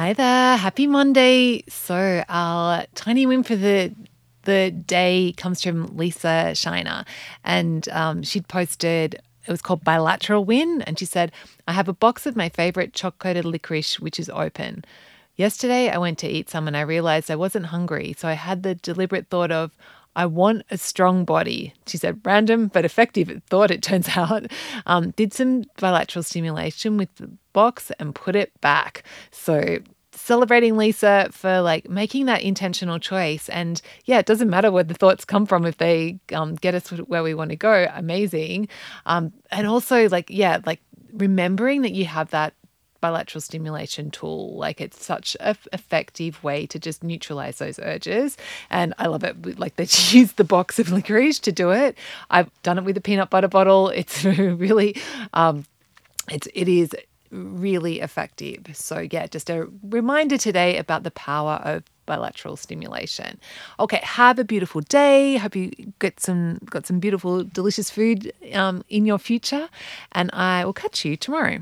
Hi there. Happy Monday. So, our tiny win for the the day comes from Lisa Shiner, and um, she'd posted. It was called Bilateral Win, and she said, "I have a box of my favorite choc coated licorice, which is open. Yesterday, I went to eat some, and I realized I wasn't hungry, so I had the deliberate thought of." I want a strong body. She said, random but effective thought, it turns out. Um, did some bilateral stimulation with the box and put it back. So celebrating Lisa for like making that intentional choice. And yeah, it doesn't matter where the thoughts come from if they um, get us where we want to go. Amazing. Um, and also like, yeah, like remembering that you have that bilateral stimulation tool. Like it's such a f- effective way to just neutralize those urges. And I love it. Like they use the box of licorice to do it. I've done it with a peanut butter bottle. It's really, um, it's it is really effective. So yeah, just a reminder today about the power of bilateral stimulation. Okay, have a beautiful day. Hope you get some got some beautiful, delicious food um, in your future, and I will catch you tomorrow.